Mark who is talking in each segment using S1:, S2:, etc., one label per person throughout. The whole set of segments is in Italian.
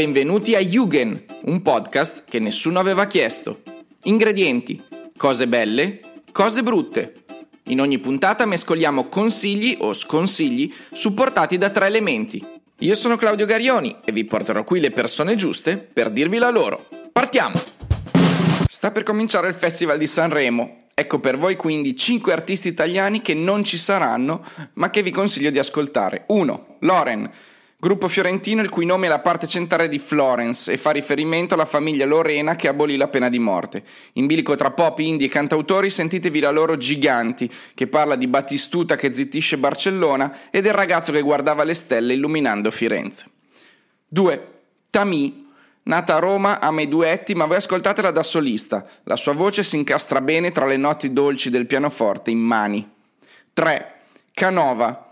S1: Benvenuti a Jugend, un podcast che nessuno aveva chiesto. Ingredienti, cose belle, cose brutte. In ogni puntata mescoliamo consigli o sconsigli supportati da tre elementi. Io sono Claudio Garioni e vi porterò qui le persone giuste per dirvi la loro. Partiamo! Sta per cominciare il Festival di Sanremo. Ecco per voi quindi 5 artisti italiani che non ci saranno, ma che vi consiglio di ascoltare. 1. Loren, gruppo fiorentino il cui nome è la parte centrale di Florence e fa riferimento alla famiglia Lorena che abolì la pena di morte. In bilico tra pop, indie e cantautori sentitevi la loro Giganti, che parla di Battistuta che zittisce Barcellona e del ragazzo che guardava le stelle illuminando Firenze. 2. Tami, Nata a Roma, ama i duetti, ma voi ascoltatela da solista. La sua voce si incastra bene tra le notti dolci del pianoforte in mani. 3. Canova,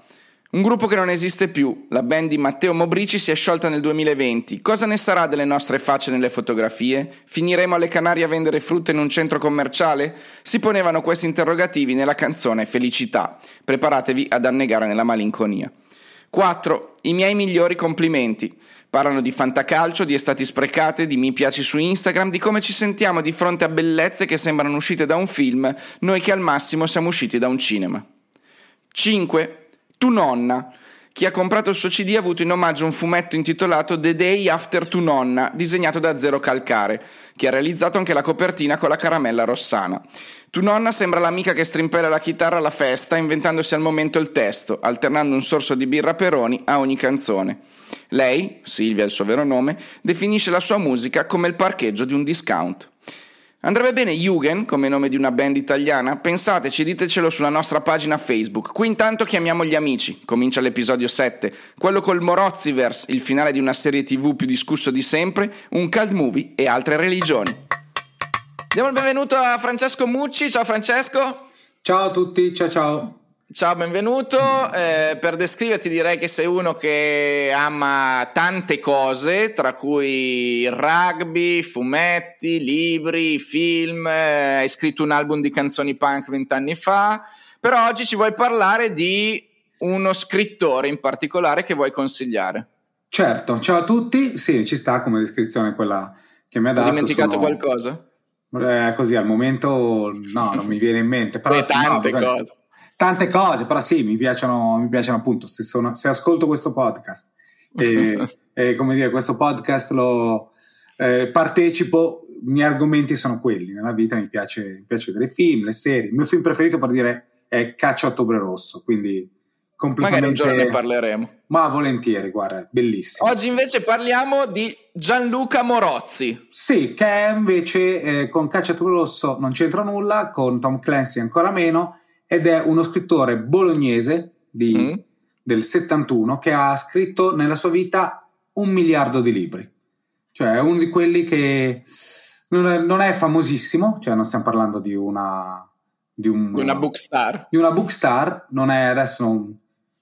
S1: un gruppo che non esiste più, la band di Matteo Mobrici si è sciolta nel 2020. Cosa ne sarà delle nostre facce nelle fotografie? Finiremo alle Canarie a vendere frutta in un centro commerciale? Si ponevano questi interrogativi nella canzone Felicità. Preparatevi ad annegare nella malinconia. 4. I miei migliori complimenti. Parlano di fantacalcio, di estati sprecate, di mi piaci su Instagram, di come ci sentiamo di fronte a bellezze che sembrano uscite da un film, noi che al massimo siamo usciti da un cinema. 5. Tu nonna. Chi ha comprato il suo CD ha avuto in omaggio un fumetto intitolato The Day After Tu Nonna, disegnato da Zero Calcare, che ha realizzato anche la copertina con la caramella rossana. Tu nonna sembra l'amica che strimpella la chitarra alla festa, inventandosi al momento il testo, alternando un sorso di birra peroni a ogni canzone. Lei, Silvia è il suo vero nome, definisce la sua musica come il parcheggio di un discount. Andrebbe bene Jugend come nome di una band italiana? Pensateci, ditecelo sulla nostra pagina Facebook. Qui intanto chiamiamo gli amici. Comincia l'episodio 7, quello col Morozziverse, il finale di una serie TV più discusso di sempre, un cult movie e altre religioni. Diamo il benvenuto a Francesco Mucci. Ciao Francesco.
S2: Ciao a tutti, ciao ciao.
S1: Ciao, benvenuto. Eh, per descriverti direi che sei uno che ama tante cose, tra cui rugby, fumetti, libri, film, eh, hai scritto un album di canzoni punk vent'anni fa, però oggi ci vuoi parlare di uno scrittore in particolare che vuoi consigliare.
S2: Certo, ciao a tutti, sì, ci sta come descrizione quella che mi ha dato.
S1: Hai dimenticato
S2: sono...
S1: qualcosa?
S2: Eh, così al momento no, non mi viene in mente. Però
S1: tante no, cose
S2: tante cose, però sì, mi piacciono, mi piacciono appunto, se, sono, se ascolto questo podcast e, e, come dire, questo podcast lo eh, partecipo, i miei argomenti sono quelli, nella vita mi piace, mi piace vedere film, le serie, il mio film preferito per dire è Caccia Ottobre Rosso, quindi completamente...
S1: Magari un giorno ne parleremo.
S2: Ma volentieri, guarda, bellissimo.
S1: Oggi invece parliamo di Gianluca Morozzi.
S2: Sì, che invece eh, con Caccia Ottobre Rosso non c'entra nulla, con Tom Clancy ancora meno, ed è uno scrittore bolognese di, mm. del 71 che ha scritto nella sua vita un miliardo di libri. Cioè è uno di quelli che non è, non è famosissimo, cioè non stiamo parlando di una...
S1: Di, un, una bookstar.
S2: Di una bookstar, non è adesso... Non,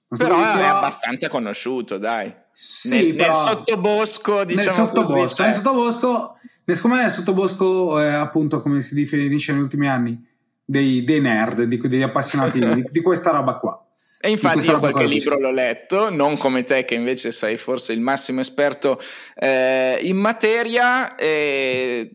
S1: non però è però... abbastanza conosciuto, dai.
S2: Sì,
S1: nel,
S2: però,
S1: nel sottobosco, diciamo
S2: nel sottobosco,
S1: così, cioè...
S2: nel sottobosco, siccome nel sottobosco, eh, appunto, come si definisce negli ultimi anni, dei, dei nerd, di, degli appassionati di, di, questa roba qua.
S1: E infatti io qualche libro l'ho letto, non come te che invece sei forse il massimo esperto eh, in materia. Eh,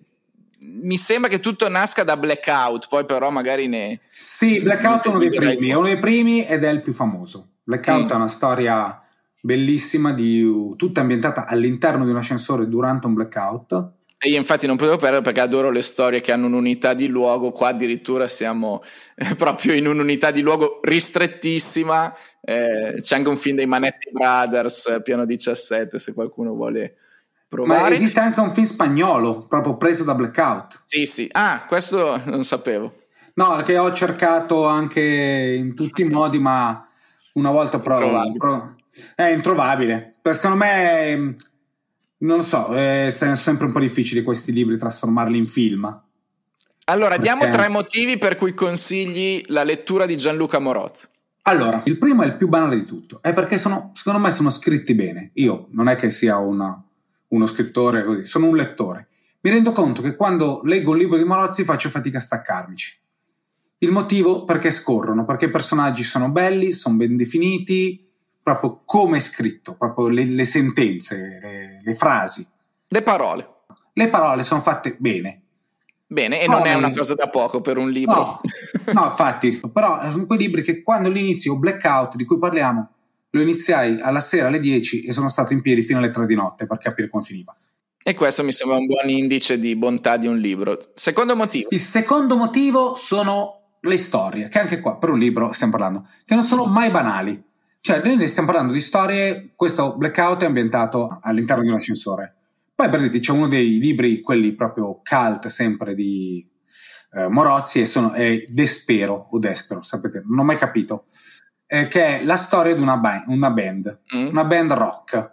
S1: mi sembra che tutto nasca da Blackout, poi però magari ne...
S2: Sì, Blackout è uno dei primi, è uno dei primi ed è il più famoso. Blackout mm. è una storia bellissima, di, tutta ambientata all'interno di un ascensore durante un blackout
S1: e io infatti non potevo perdere perché adoro le storie che hanno un'unità di luogo, qua addirittura siamo eh, proprio in un'unità di luogo ristrettissima, eh, c'è anche un film dei Manetti Brothers, eh, piano 17, se qualcuno vuole provare.
S2: Ma esiste anche un film spagnolo, proprio preso da Blackout.
S1: Sì, sì, ah, questo non sapevo.
S2: No, che ho cercato anche in tutti i modi, ma una volta provo, provo, è introvabile. Per secondo me non lo so, è sempre un po' difficile questi libri trasformarli in film.
S1: Allora, Perché... diamo tre motivi per cui consigli la lettura di Gianluca Moroz.
S2: Allora, il primo è il più banale di tutto, è perché sono, secondo me sono scritti bene. Io non è che sia una, uno scrittore così, sono un lettore. Mi rendo conto che quando leggo un libro di Morozzi faccio fatica a staccarmici. Il motivo perché scorrono, perché i personaggi sono belli, sono ben definiti, proprio come è scritto, proprio le, le sentenze, le, le, frasi
S1: Le parole.
S2: Le parole sono fatte bene.
S1: Bene, e Poi, non è una cosa da poco per un libro.
S2: No, no, infatti, però sono quei libri che quando l'inizio Blackout, di cui parliamo, lo iniziai alla sera alle 10 e sono stato in piedi fino alle 3 di notte per capire come finiva.
S1: E questo mi sembra un buon indice di bontà di un libro. Secondo motivo.
S2: Il secondo motivo sono le storie, che anche qua per un libro stiamo parlando, che non sono mai banali. Cioè, noi ne stiamo parlando di storie, questo Blackout è ambientato all'interno di un ascensore. Poi per dirti, c'è uno dei libri, quelli proprio cult sempre di eh, Morozzi, e sono è Despero o Despero, sapete, non ho mai capito eh, che è la storia di una, ba- una band, mm. una band rock.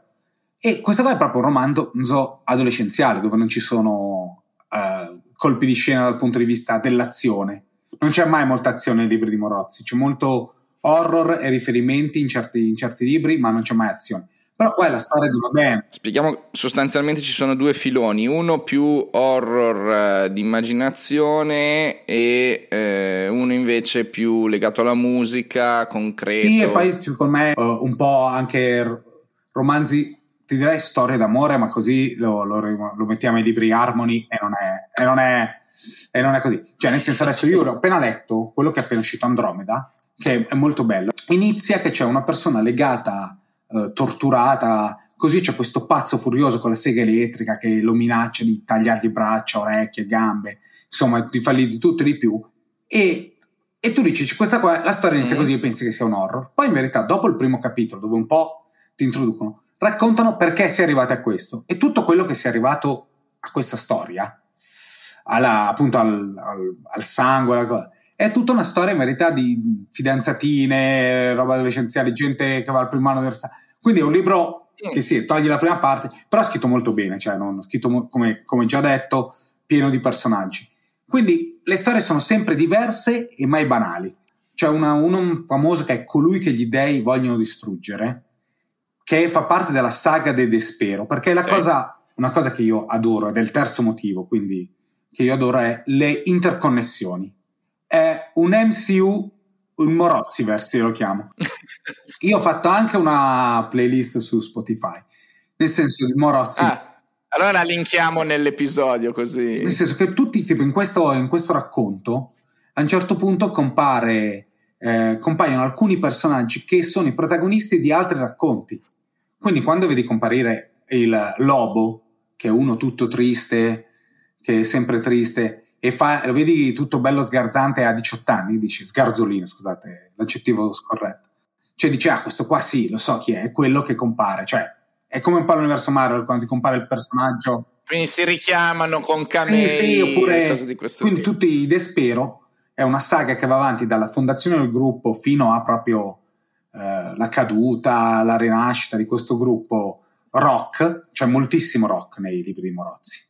S2: E questo qua è proprio un romanzo adolescenziale dove non ci sono uh, colpi di scena dal punto di vista dell'azione. Non c'è mai molta azione nei libri di Morozzi, c'è molto horror e riferimenti in certi, in certi libri, ma non c'è mai azione. Però qua è la storia di una band.
S1: Spieghiamo, sostanzialmente ci sono due filoni, uno più horror uh, di immaginazione e uh, uno invece più legato alla musica, concreto.
S2: Sì, e poi secondo me uh, un po' anche romanzi, ti direi storie d'amore, ma così lo, lo, lo mettiamo ai libri Harmony e non, è, e, non è, e non è così. Cioè nel senso adesso io ho appena letto quello che è appena uscito Andromeda, che è molto bello. Inizia che c'è una persona legata eh, torturata. Così c'è questo pazzo furioso con la sega elettrica che lo minaccia di tagliargli braccia, orecchie, gambe, insomma, di fargli di tutto e di più. E, e tu dici, questa qua, la storia inizia mm. così e pensi che sia un horror. Poi in verità, dopo il primo capitolo, dove un po' ti introducono, raccontano perché si è arrivati a questo. E tutto quello che si è arrivato a questa storia, alla, appunto al, al, al sangue, alla, è tutta una storia in verità di fidanzatine, roba adolescenziale, gente che va al primo anno università. Quindi è un libro che sì, toglie la prima parte, però è scritto molto bene, cioè non, scritto come, come già detto, pieno di personaggi. Quindi le storie sono sempre diverse e mai banali. C'è una, uno famoso che è colui che gli dei vogliono distruggere, che fa parte della saga del Despero, perché la sì. cosa, una cosa che io adoro, ed è il terzo motivo, quindi che io adoro, è le interconnessioni è un MCU, un Morozziverse lo chiamo. Io ho fatto anche una playlist su Spotify, nel senso di Morozzi.
S1: Ah, allora linkiamo nell'episodio così.
S2: Nel senso che tutti, tipo in questo, in questo racconto, a un certo punto compare, eh, compaiono alcuni personaggi che sono i protagonisti di altri racconti. Quindi quando vedi comparire il lobo, che è uno tutto triste, che è sempre triste, e fa, lo vedi tutto bello sgarzante a 18 anni, dici sgarzolino, scusate l'aggettivo scorretto. Cioè dici, ah, questo qua sì, lo so chi è, è quello che compare. Cioè, è come un po' l'universo Marvel quando ti compare il personaggio.
S1: Quindi si richiamano con camei. Sì, sì, oppure.
S2: quindi tipo. tutti i Despero è una saga che va avanti dalla fondazione del gruppo fino a proprio eh, la caduta, la rinascita di questo gruppo rock. C'è moltissimo rock nei libri di Morozzi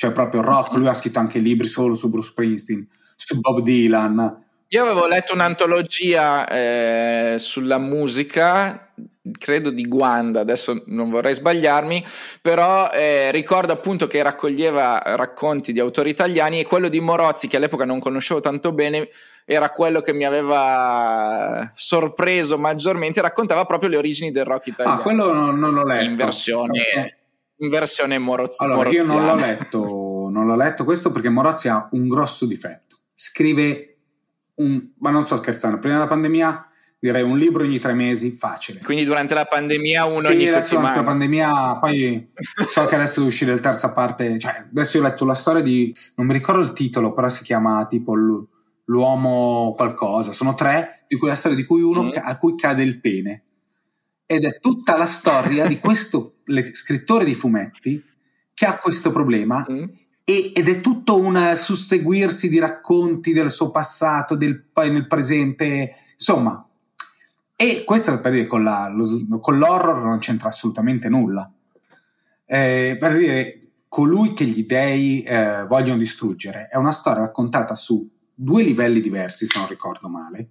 S2: cioè proprio rock, lui ha scritto anche libri solo su Bruce Springsteen, su Bob Dylan.
S1: Io avevo letto un'antologia eh, sulla musica, credo di Guanda, adesso non vorrei sbagliarmi, però eh, ricordo appunto che raccoglieva racconti di autori italiani e quello di Morozzi, che all'epoca non conoscevo tanto bene, era quello che mi aveva sorpreso maggiormente, raccontava proprio le origini del rock italiano.
S2: Ah, quello non, non l'ho letto.
S1: In versione... Okay in versione Morozzi.
S2: Allora, io non l'ho letto, non l'ho letto questo perché Morozzi ha un grosso difetto. Scrive un, ma non sto scherzando, prima della pandemia direi un libro ogni tre mesi, facile.
S1: Quindi durante la pandemia uno
S2: sì,
S1: ogni settimana.
S2: Durante la pandemia, poi so che adesso deve uscire il terza parte, cioè adesso ho letto la storia di, non mi ricordo il titolo, però si chiama tipo l'uomo qualcosa, sono tre, di cui la storia di cui uno mm. a cui cade il pene ed è tutta la storia di questo scrittore di fumetti che ha questo problema mm. e, ed è tutto un susseguirsi di racconti del suo passato, del, poi nel presente, insomma. E questo per dire con, la, lo, con l'horror non c'entra assolutamente nulla. Eh, per dire, colui che gli dei eh, vogliono distruggere è una storia raccontata su due livelli diversi, se non ricordo male.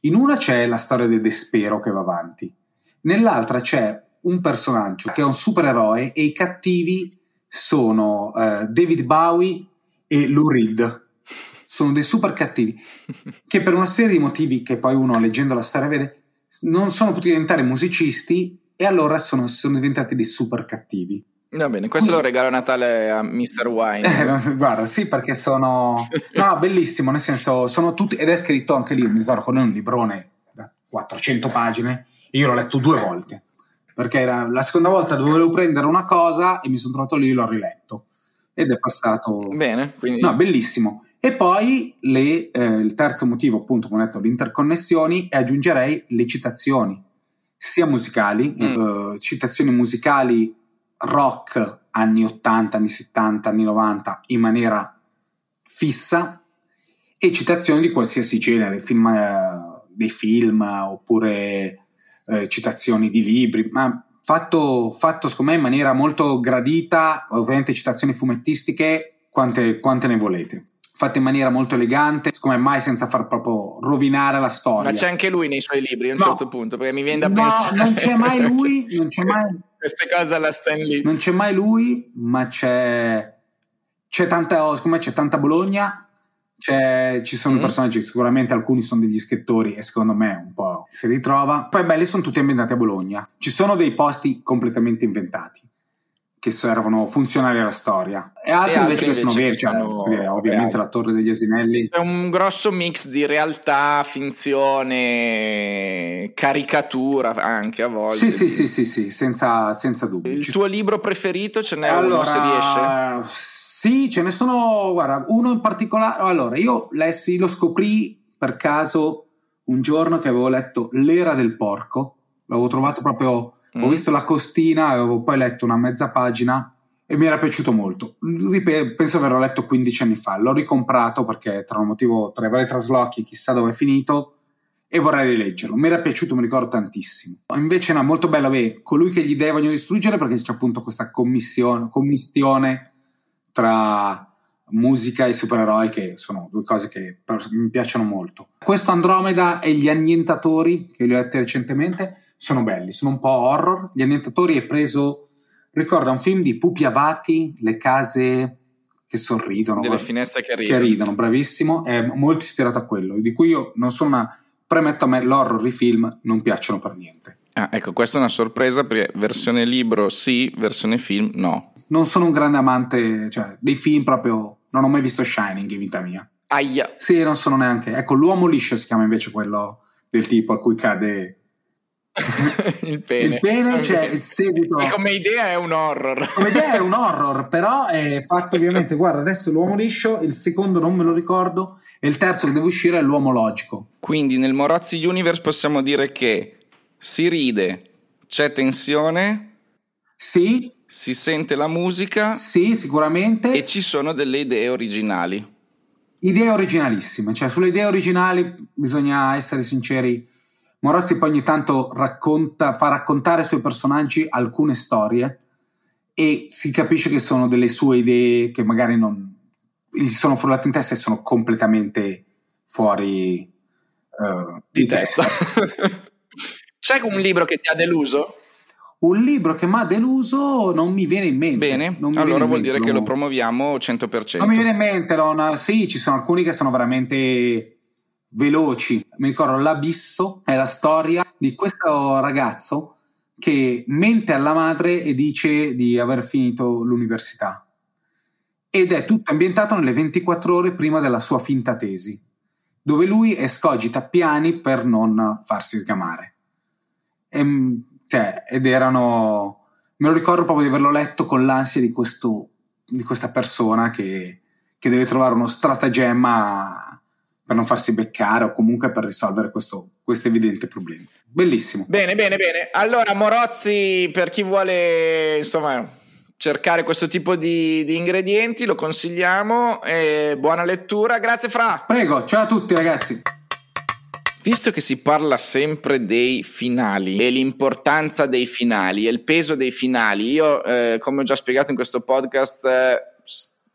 S2: In una c'è la storia del Despero che va avanti Nell'altra c'è un personaggio che è un supereroe e i cattivi sono uh, David Bowie e Lou Reed. Sono dei super cattivi che per una serie di motivi che poi uno leggendo la storia vede non sono potuti diventare musicisti e allora sono, sono diventati dei super cattivi.
S1: Va bene, questo lo regalo a Natale a Mr. Wine.
S2: Eh, guarda, sì, perché sono... No, bellissimo, nel senso, sono tutti... Ed è scritto anche lì, mi ricordo, con un librone da 400 pagine, e io l'ho letto due volte, perché era la seconda volta dovevo prendere una cosa e mi sono trovato lì e l'ho riletto. Ed è passato...
S1: Bene, quindi...
S2: No, bellissimo. E poi le, eh, il terzo motivo, appunto, come ho detto, le interconnessioni, e aggiungerei le citazioni, sia musicali, mm. eh, citazioni musicali rock anni 80, anni 70, anni 90 in maniera fissa e citazioni di qualsiasi genere, film, eh, dei film oppure eh, citazioni di libri, ma fatto, fatto secondo me in maniera molto gradita, ovviamente citazioni fumettistiche, quante, quante ne volete fatte in maniera molto elegante, secondo me mai senza far proprio rovinare la storia.
S1: Ma c'è anche lui nei suoi libri a un no. certo punto, perché mi viene da
S2: no,
S1: pensare...
S2: non c'è mai lui, non c'è mai...
S1: Queste cose alla Stan Lee.
S2: Non c'è mai lui, ma c'è... C'è tanta, siccome c'è tanta Bologna, c'è, ci sono mm. personaggi, sicuramente alcuni sono degli scrittori e secondo me un po' si ritrova. Poi belli sono tutti ambientati a Bologna. Ci sono dei posti completamente inventati che servono funzionali alla storia e altri, e invece, invece che sono veri, cioè, dire, ovviamente la Torre degli Asinelli
S1: è un grosso mix di realtà, finzione, caricatura anche a volte.
S2: Sì, sì, sì, sì, sì senza, senza dubbio.
S1: Il tuo libro preferito ce n'è allora, uno se riesce?
S2: Sì, ce ne sono, guarda, uno in particolare. Allora, io lessi, lo scoprì per caso un giorno che avevo letto L'era del porco, l'avevo trovato proprio Mm. Ho visto la costina, avevo poi letto una mezza pagina e mi era piaciuto molto. Penso averlo letto 15 anni fa. L'ho ricomprato perché tra un motivo, tra i vari traslochi, chissà dove è finito, e vorrei rileggerlo. Mi era piaciuto, mi ricordo tantissimo. Invece no, molto bello, beh, colui che gli devono distruggere perché c'è appunto questa commissione, commissione tra musica e supereroi che sono due cose che mi piacciono molto. Questo Andromeda e gli annientatori che li ho letti recentemente sono belli, sono un po' horror. Gli annientatori è preso, ricorda un film di Pupi Avati, Le case che sorridono.
S1: Delle finestre che ridono.
S2: Che ridono, bravissimo. È molto ispirato a quello, di cui io non sono una... Premetto a me l'horror i film non piacciono per niente.
S1: Ah, ecco, questa è una sorpresa perché versione libro sì, versione film no.
S2: Non sono un grande amante, cioè, dei film proprio... Non ho mai visto Shining in vita mia.
S1: Aia.
S2: Sì, non sono neanche... Ecco, l'uomo liscio si chiama invece quello del tipo a cui cade
S1: il pene.
S2: Il pene, cioè il seguito.
S1: E come idea è un horror.
S2: Come idea è un horror, però è fatto ovviamente. Guarda, adesso l'uomo liscio, il secondo non me lo ricordo, e il terzo che deve uscire è l'uomo logico.
S1: Quindi nel Morozzi Universe possiamo dire che si ride, c'è tensione.
S2: Sì.
S1: Si sente la musica.
S2: Sì, sicuramente.
S1: E ci sono delle idee originali.
S2: Idee originalissime, cioè sulle idee originali bisogna essere sinceri Morazzi poi ogni tanto racconta, fa raccontare ai suoi personaggi alcune storie e si capisce che sono delle sue idee che magari non gli sono frullate in testa e sono completamente fuori uh,
S1: di, di, testa. testa. C'è un libro che ti ha deluso?
S2: Un libro che mi ha deluso non mi viene in mente.
S1: Bene, allora vuol mente, dire che lo promuviamo 100%.
S2: Non mi viene in mente, non, sì, ci sono alcuni che sono veramente veloci. Mi ricordo L'Abisso è la storia di questo ragazzo che mente alla madre e dice di aver finito l'università. Ed è tutto ambientato nelle 24 ore prima della sua finta tesi, dove lui escogita piani per non farsi sgamare. E, cioè, ed erano. Me lo ricordo proprio di averlo letto con l'ansia di, questo, di questa persona che, che deve trovare uno stratagemma per non farsi beccare o comunque per risolvere questo, questo evidente problema. Bellissimo.
S1: Bene, bene, bene. Allora, Morozzi, per chi vuole insomma cercare questo tipo di, di ingredienti, lo consigliamo. E buona lettura. Grazie, Fra.
S2: Prego, ciao a tutti, ragazzi.
S1: Visto che si parla sempre dei finali e l'importanza dei finali e il peso dei finali, io, eh, come ho già spiegato in questo podcast, eh,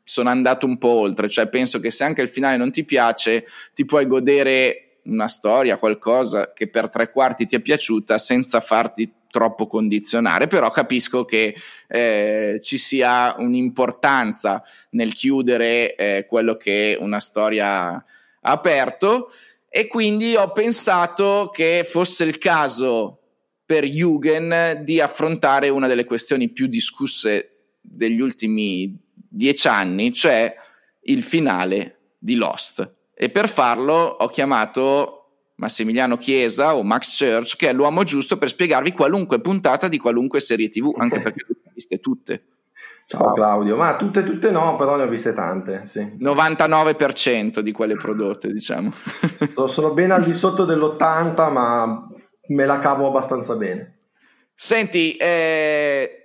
S1: sono andato un po' oltre, cioè penso che se anche il finale non ti piace, ti puoi godere una storia, qualcosa che per tre quarti ti è piaciuta senza farti troppo condizionare, però capisco che eh, ci sia un'importanza nel chiudere eh, quello che una storia ha aperto e quindi ho pensato che fosse il caso per Jugend di affrontare una delle questioni più discusse degli ultimi dieci anni, cioè il finale di Lost. E per farlo ho chiamato Massimiliano Chiesa o Max Church, che è l'uomo giusto per spiegarvi qualunque puntata di qualunque serie TV, anche perché le ho viste tutte.
S3: Ciao Claudio, ma tutte tutte no, però ne ho viste tante, sì.
S1: 99% di quelle prodotte, diciamo.
S3: Sono ben al di sotto dell'80, ma me la cavo abbastanza bene.
S1: Senti, eh,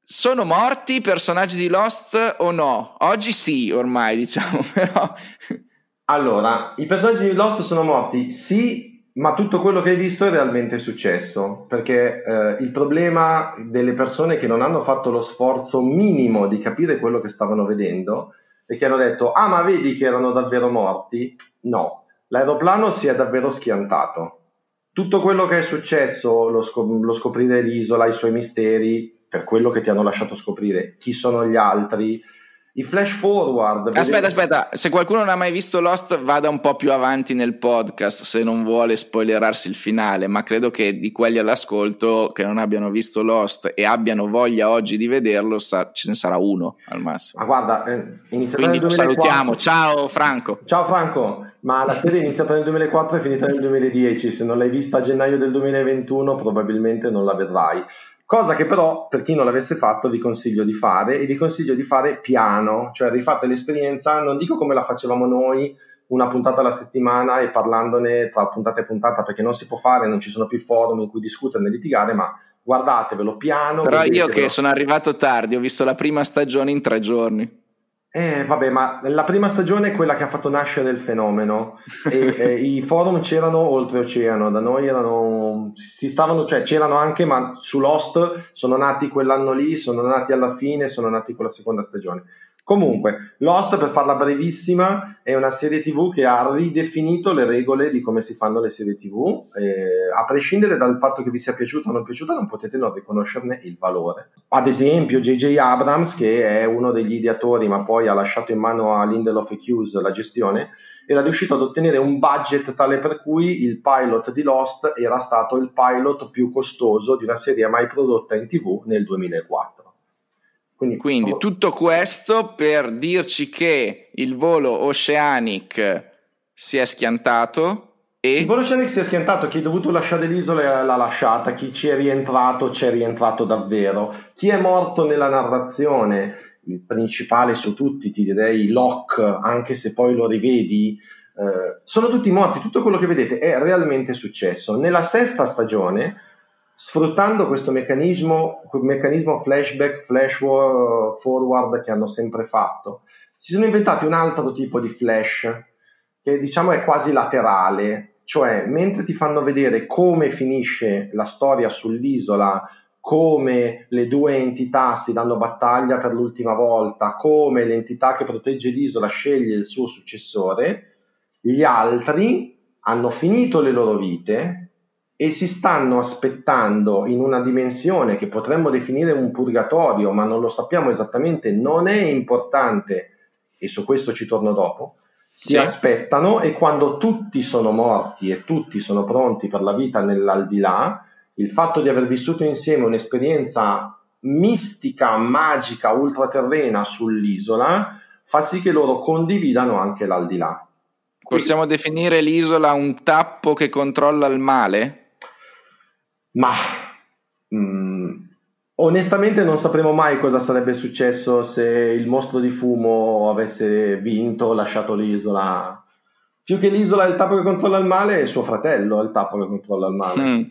S1: sono morti i personaggi di Lost o no? Oggi sì, ormai, diciamo, però...
S3: Allora, i personaggi di Lost sono morti, sì, ma tutto quello che hai visto è realmente successo, perché eh, il problema delle persone che non hanno fatto lo sforzo minimo di capire quello che stavano vedendo è che hanno detto, ah ma vedi che erano davvero morti? No, l'aeroplano si è davvero schiantato. Tutto quello che è successo, lo, scop- lo scoprire l'isola, i suoi misteri, per quello che ti hanno lasciato scoprire, chi sono gli altri, i flash forward.
S1: Aspetta, vedete... aspetta, se qualcuno non ha mai visto Lost, vada un po' più avanti nel podcast se non vuole spoilerarsi il finale. Ma credo che di quelli all'ascolto che non abbiano visto Lost e abbiano voglia oggi di vederlo, sa- ce ne sarà uno al massimo.
S3: Ma guarda, eh, iniziata
S1: Quindi nel 2004. salutiamo. Ciao Franco.
S3: Ciao Franco. Ma la serie è iniziata nel 2004 e finita nel 2010. Se non l'hai vista a gennaio del 2021, probabilmente non la vedrai. Cosa che però, per chi non l'avesse fatto, vi consiglio di fare e vi consiglio di fare piano, cioè rifate l'esperienza, non dico come la facevamo noi, una puntata alla settimana e parlandone tra puntata e puntata, perché non si può fare, non ci sono più forum in cui discutere e litigare, ma guardatevelo piano.
S1: Però io che sono arrivato tardi, ho visto la prima stagione in tre giorni.
S3: Eh, vabbè, ma la prima stagione è quella che ha fatto nascere il fenomeno e, e i forum c'erano oltreoceano, da noi erano, si stavano, cioè c'erano anche, ma su Lost sono nati quell'anno lì, sono nati alla fine, sono nati con la seconda stagione. Comunque, Lost, per farla brevissima, è una serie TV che ha ridefinito le regole di come si fanno le serie TV. Eh, a prescindere dal fatto che vi sia piaciuta o non piaciuta, non potete non riconoscerne il valore. Ad esempio, J.J. Abrams, che è uno degli ideatori, ma poi ha lasciato in mano a Lindelof e Hughes la gestione, era riuscito ad ottenere un budget tale per cui il pilot di Lost era stato il pilot più costoso di una serie mai prodotta in TV nel 2004.
S1: Quindi, Quindi tutto questo per dirci che il volo Oceanic si è schiantato e...
S3: Il volo Oceanic si è schiantato, chi ha dovuto lasciare l'isola l'ha lasciata, chi ci è rientrato ci è rientrato davvero, chi è morto nella narrazione, il principale su tutti ti direi Locke, anche se poi lo rivedi, eh, sono tutti morti, tutto quello che vedete è realmente successo. Nella sesta stagione sfruttando questo meccanismo, meccanismo flashback, flash forward che hanno sempre fatto, si sono inventati un altro tipo di flash che diciamo è quasi laterale, cioè mentre ti fanno vedere come finisce la storia sull'isola, come le due entità si danno battaglia per l'ultima volta, come l'entità che protegge l'isola sceglie il suo successore, gli altri hanno finito le loro vite, e si stanno aspettando in una dimensione che potremmo definire un purgatorio, ma non lo sappiamo esattamente, non è importante, e su questo ci torno dopo, si sì. aspettano e quando tutti sono morti e tutti sono pronti per la vita nell'aldilà, il fatto di aver vissuto insieme un'esperienza mistica, magica, ultraterrena sull'isola, fa sì che loro condividano anche l'aldilà.
S1: Possiamo definire l'isola un tappo che controlla il male?
S3: Ma mh, mm, onestamente non sapremo mai cosa sarebbe successo se il mostro di fumo avesse vinto, lasciato l'isola. Più che l'isola è il tappo che controlla il male, è suo fratello è il tappo che controlla il male. Mm.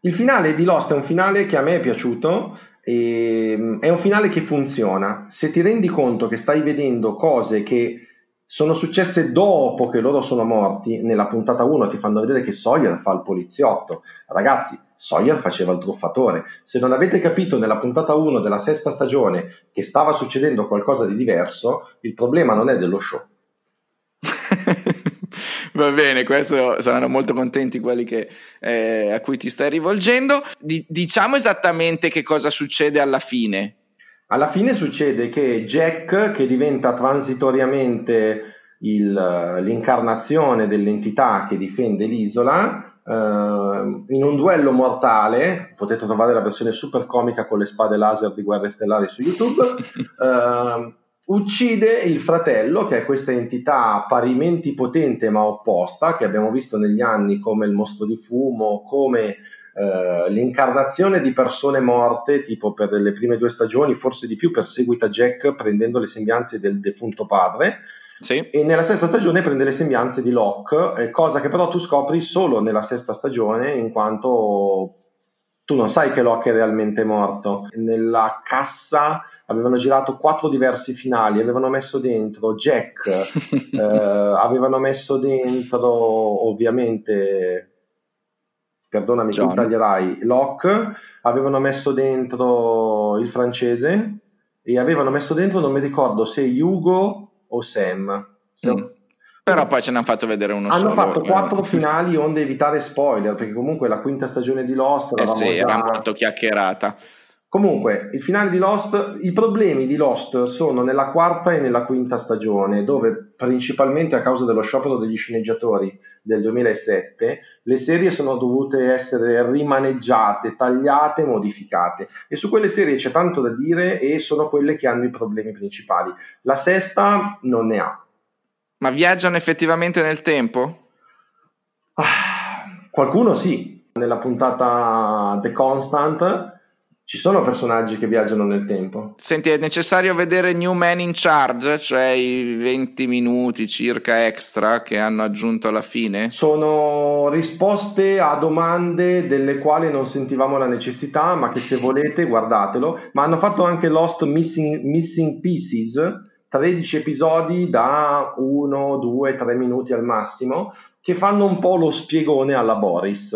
S3: Il finale di Lost è un finale che a me è piaciuto, e, è un finale che funziona. Se ti rendi conto che stai vedendo cose che sono successe dopo che loro sono morti. Nella puntata 1 ti fanno vedere che Sawyer fa il poliziotto. Ragazzi, Sawyer faceva il truffatore. Se non avete capito nella puntata 1 della sesta stagione che stava succedendo qualcosa di diverso, il problema non è dello show.
S1: Va bene, questo saranno molto contenti quelli che, eh, a cui ti stai rivolgendo. Di- diciamo esattamente che cosa succede alla fine
S3: alla fine succede che Jack, che diventa transitoriamente il, l'incarnazione dell'entità che difende l'isola, Uh, in un duello mortale, potete trovare la versione super comica con le spade laser di Guerre Stellari su YouTube, uh, uccide il fratello, che è questa entità parimenti potente ma opposta, che abbiamo visto negli anni come il mostro di fumo, come uh, l'incarnazione di persone morte, tipo per le prime due stagioni, forse di più perseguita Jack prendendo le sembianze del defunto padre sì. E nella sesta stagione prende le sembianze di Locke, eh, cosa che però tu scopri solo nella sesta stagione, in quanto tu non sai che Locke è realmente morto. Nella cassa avevano girato quattro diversi finali, avevano messo dentro Jack, eh, avevano messo dentro ovviamente, perdonami, tu taglierai, Locke, avevano messo dentro il francese e avevano messo dentro, non mi ricordo se Hugo o Sam. Mm.
S1: Però poi ce ne hanno fatto vedere uno
S3: hanno
S1: solo.
S3: Hanno fatto quattro finali onde evitare spoiler, perché comunque la quinta stagione di Lost
S1: eh sì, già... era molto chiacchierata.
S3: Comunque, i finali di Lost, i problemi di Lost sono nella quarta e nella quinta stagione, dove principalmente a causa dello sciopero degli sceneggiatori del 2007, le serie sono dovute essere rimaneggiate, tagliate, modificate. E su quelle serie c'è tanto da dire e sono quelle che hanno i problemi principali. La sesta non ne ha.
S1: Ma viaggiano effettivamente nel tempo?
S3: Ah, qualcuno sì. Nella puntata The Constant ci sono personaggi che viaggiano nel tempo.
S1: Senti, è necessario vedere New Man in Charge, cioè i 20 minuti circa extra che hanno aggiunto alla fine?
S3: Sono risposte a domande delle quali non sentivamo la necessità, ma che se volete guardatelo. Ma hanno fatto anche Lost Missing, Missing Pieces, 13 episodi da 1, 2, 3 minuti al massimo, che fanno un po' lo spiegone alla Boris.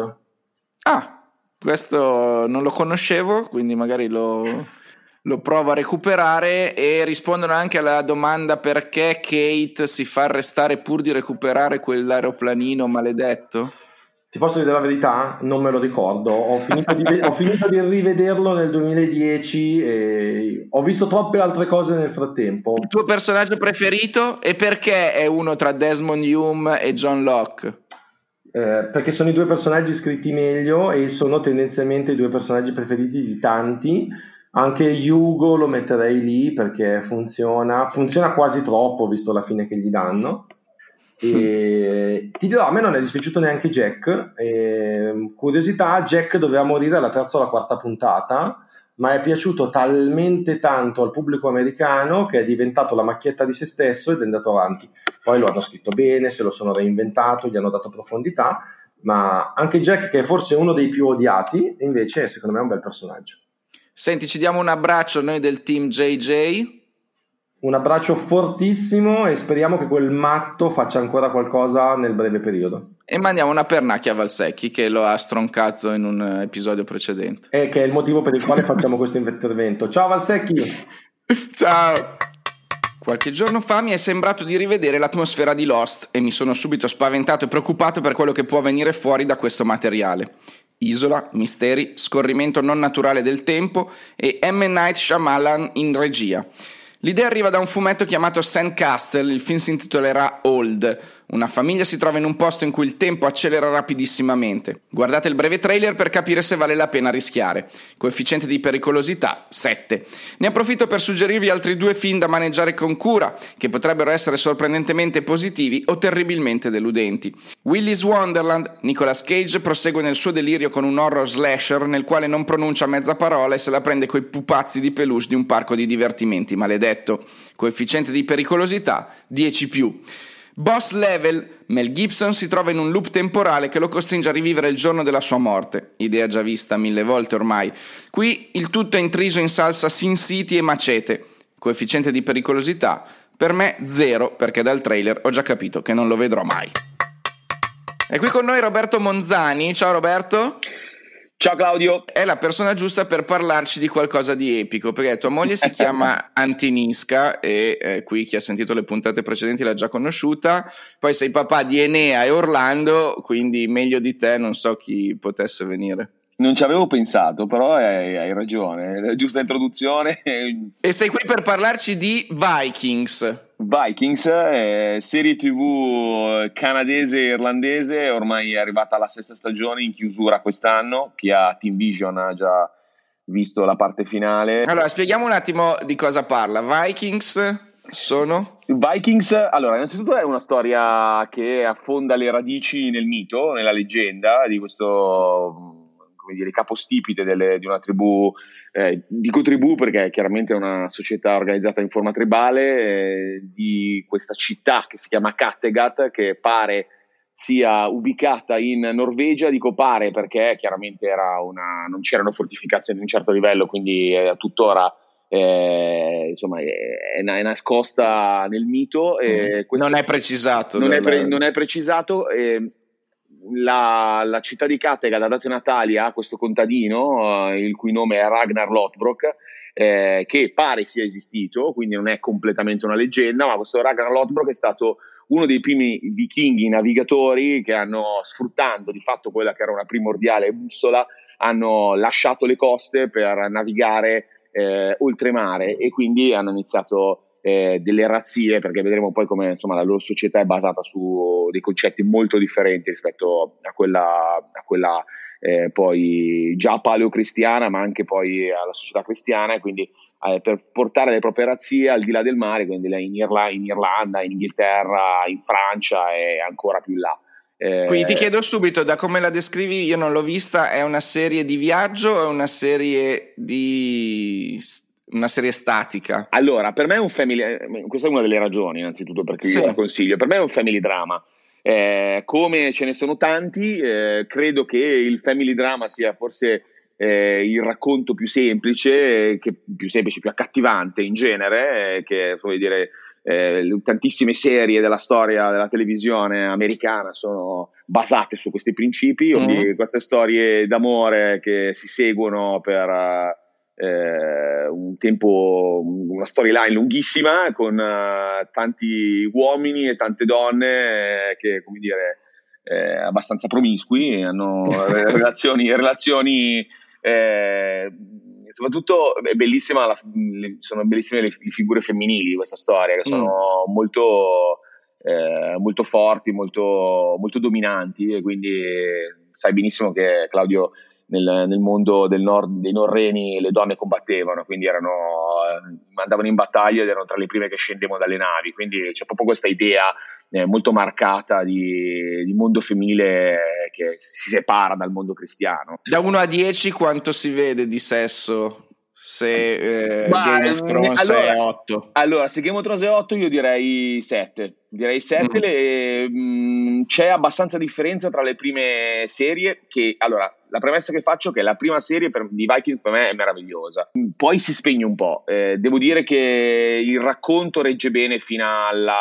S1: Ah, questo non lo conoscevo, quindi magari lo, lo provo a recuperare e rispondono anche alla domanda perché Kate si fa arrestare pur di recuperare quell'aeroplanino maledetto.
S3: Ti posso dire la verità? Non me lo ricordo. Ho finito di, ho finito di rivederlo nel 2010 e ho visto troppe altre cose nel frattempo.
S1: Il tuo personaggio preferito e perché è uno tra Desmond Hume e John Locke?
S3: Eh, perché sono i due personaggi scritti meglio e sono tendenzialmente i due personaggi preferiti di tanti. Anche Hugo lo metterei lì perché funziona, funziona quasi troppo visto la fine che gli danno. E ti dirò, a me non è dispiaciuto neanche Jack. E, curiosità, Jack doveva morire alla terza o alla quarta puntata ma è piaciuto talmente tanto al pubblico americano che è diventato la macchietta di se stesso ed è andato avanti. Poi lo hanno scritto bene, se lo sono reinventato, gli hanno dato profondità, ma anche Jack, che è forse uno dei più odiati, invece secondo me è un bel personaggio.
S1: Senti, ci diamo un abbraccio noi del team JJ.
S3: Un abbraccio fortissimo e speriamo che quel matto faccia ancora qualcosa nel breve periodo.
S1: E mandiamo una pernacchia a Valsecchi che lo ha stroncato in un episodio precedente.
S3: E che è il motivo per il quale facciamo questo intervento. Ciao Valsecchi!
S1: Ciao! Qualche giorno fa mi è sembrato di rivedere l'atmosfera di Lost e mi sono subito spaventato e preoccupato per quello che può venire fuori da questo materiale. Isola, misteri, scorrimento non naturale del tempo e M. Night Shyamalan in regia. L'idea arriva da un fumetto chiamato Sandcastle, il film si intitolerà Old, una famiglia si trova in un posto in cui il tempo accelera rapidissimamente. Guardate il breve trailer per capire se vale la pena rischiare. Coefficiente di pericolosità 7. Ne approfitto per suggerirvi altri due film da maneggiare con cura, che potrebbero essere sorprendentemente positivi o terribilmente deludenti. Willy's Wonderland, Nicolas Cage prosegue nel suo delirio con un horror slasher nel quale non pronuncia mezza parola e se la prende coi pupazzi di peluche di un parco di divertimenti maledetto. Coefficiente di pericolosità 10 più. Boss Level, Mel Gibson si trova in un loop temporale che lo costringe a rivivere il giorno della sua morte, idea già vista mille volte ormai. Qui il tutto è intriso in salsa Sin City e macete. Coefficiente di pericolosità? Per me zero, perché dal trailer ho già capito che non lo vedrò mai. È qui con noi Roberto Monzani. Ciao Roberto.
S4: Ciao Claudio.
S1: È la persona giusta per parlarci di qualcosa di epico, perché tua moglie si chiama Antinisca e eh, qui chi ha sentito le puntate precedenti l'ha già conosciuta. Poi sei papà di Enea e Orlando, quindi meglio di te non so chi potesse venire.
S4: Non ci avevo pensato, però hai, hai ragione, la giusta introduzione.
S1: E sei qui per parlarci di Vikings.
S4: Vikings, eh, serie tv canadese e irlandese, ormai è arrivata alla sesta stagione in chiusura quest'anno, chi ha Team Vision ha già visto la parte finale.
S1: Allora, spieghiamo un attimo di cosa parla. Vikings sono?
S4: Vikings, allora, innanzitutto è una storia che affonda le radici nel mito, nella leggenda di questo come dire, capostipite delle, di una tribù, eh, dico tribù perché chiaramente è una società organizzata in forma tribale, eh, di questa città che si chiama Kattegat, che pare sia ubicata in Norvegia, dico pare perché chiaramente una, non c'erano fortificazioni di un certo livello, quindi eh, tuttora eh, insomma, è, è, nascosta nel mito.
S1: Eh, non è precisato.
S4: Non, è, pre, non è precisato. Eh, la, la, città di Kattegat ha dato i natali a questo contadino, eh, il cui nome è Ragnar Lothbrok, eh, che pare sia esistito, quindi non è completamente una leggenda, ma questo Ragnar Lothbrok è stato uno dei primi vichinghi navigatori che hanno, sfruttando di fatto quella che era una primordiale bussola, hanno lasciato le coste per navigare eh, oltremare e quindi hanno iniziato eh, delle razzie, perché vedremo poi come insomma, la loro società è basata su dei concetti molto differenti rispetto a quella, a quella eh, poi già paleocristiana, ma anche poi alla società cristiana, e quindi eh, per portare le proprie razzie al di là del mare, quindi in, Irla- in Irlanda, in Inghilterra, in Francia e ancora più in là.
S1: Eh, Quindi ti chiedo subito, da come la descrivi, io non l'ho vista, è una serie di viaggio è una serie di una serie statica?
S4: Allora, per me è un family. Eh, questa è una delle ragioni, innanzitutto, perché sì. io la consiglio. Per me è un family drama. Eh, come ce ne sono tanti, eh, credo che il family drama sia forse eh, il racconto più semplice, che, più semplice, più accattivante in genere, eh, che come dire. Eh, tantissime serie della storia della televisione americana sono basate su questi principi, mm. queste storie d'amore che si seguono per, eh, un tempo, una storyline lunghissima con uh, tanti uomini e tante donne eh, che, come dire, eh, abbastanza promiscui, hanno relazioni, relazioni eh, soprattutto è bellissima la, sono bellissime le, le, figure femminili di questa storia, che sono mm. molto, eh, molto forti, molto, molto dominanti e quindi sai benissimo che Claudio nel, nel mondo del nord, dei norreni le donne combattevano, quindi erano, eh, andavano in battaglia ed erano tra le prime che scendevano dalle navi, quindi c'è proprio questa idea eh, molto marcata di, di, mondo femminile che si separa dal mondo cristiano.
S1: Da 1 a 10 quanto si vede di sesso? Se eh, Game of Thrones
S4: allora,
S1: è 8
S4: allora se Game of Thrones è 8 io direi 7 direi 7 mm. le, mh, mm, c'è abbastanza differenza tra le prime serie che allora la premessa che faccio è che la prima serie per, di Vikings per me è meravigliosa. Poi si spegne un po' eh, devo dire che il racconto regge bene fino alla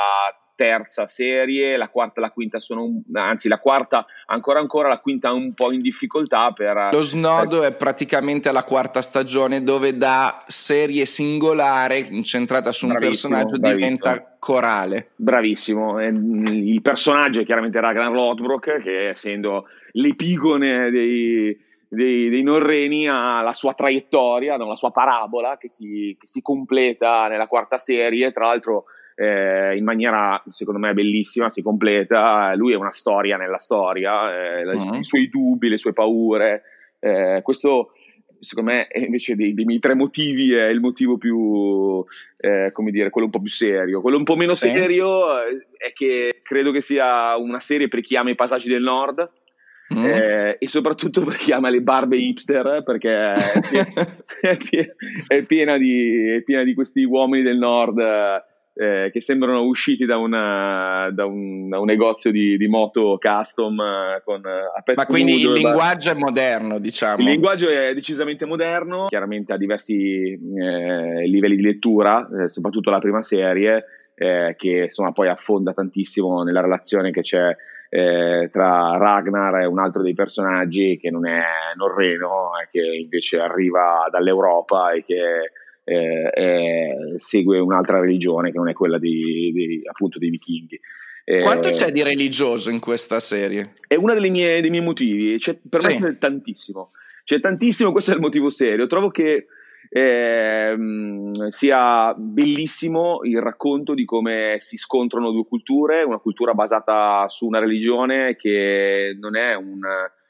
S4: terza serie, la quarta e la quinta sono, un, anzi la quarta ancora ancora, la quinta un po' in difficoltà per...
S1: Lo snodo per... è praticamente alla quarta stagione dove da serie singolare incentrata su un bravissimo, personaggio bravissimo. diventa corale.
S4: Bravissimo, il personaggio è chiaramente Ragnar Lothbrok che essendo l'epigone dei... Dei, dei, Norreni ha la sua traiettoria, no? la sua parabola che si, che si completa nella quarta serie. Tra l'altro, eh, in maniera secondo me bellissima, si completa, lui è una storia nella storia, eh, uh-huh. i suoi dubbi, le sue paure, eh, questo secondo me invece dei, dei, miei tre motivi è il motivo più, eh, come dire, quello un po' più serio. Quello un po' meno sì. serio eh, è che credo che sia una serie per chi ama i passaggi del nord, Mm. Eh, e soprattutto per chi ama le barbe hipster perché è, piena, è, piena di, è, piena, di, questi uomini del nord eh, che sembrano usciti da, una, da, un, da un, negozio di, di moto custom eh, con
S1: eh, Ma quindi il linguaggio è moderno, diciamo.
S4: Il linguaggio è decisamente moderno, chiaramente ha diversi eh, livelli di lettura, eh, soprattutto la prima serie, eh, che insomma poi affonda tantissimo nella relazione che c'è tra Ragnar e un altro dei personaggi che non è norreno, che invece arriva dall'Europa e che eh, eh, segue un'altra religione che non è quella di, di, appunto dei vichinghi.
S1: Eh, Quanto c'è di religioso in questa serie?
S4: È uno dei miei motivi, c'è, per sì. me c'è tantissimo, c'è tantissimo, questo è il motivo serio. Trovo che eh, sia bellissimo il racconto di come si scontrano due culture, una cultura basata su una religione che, un,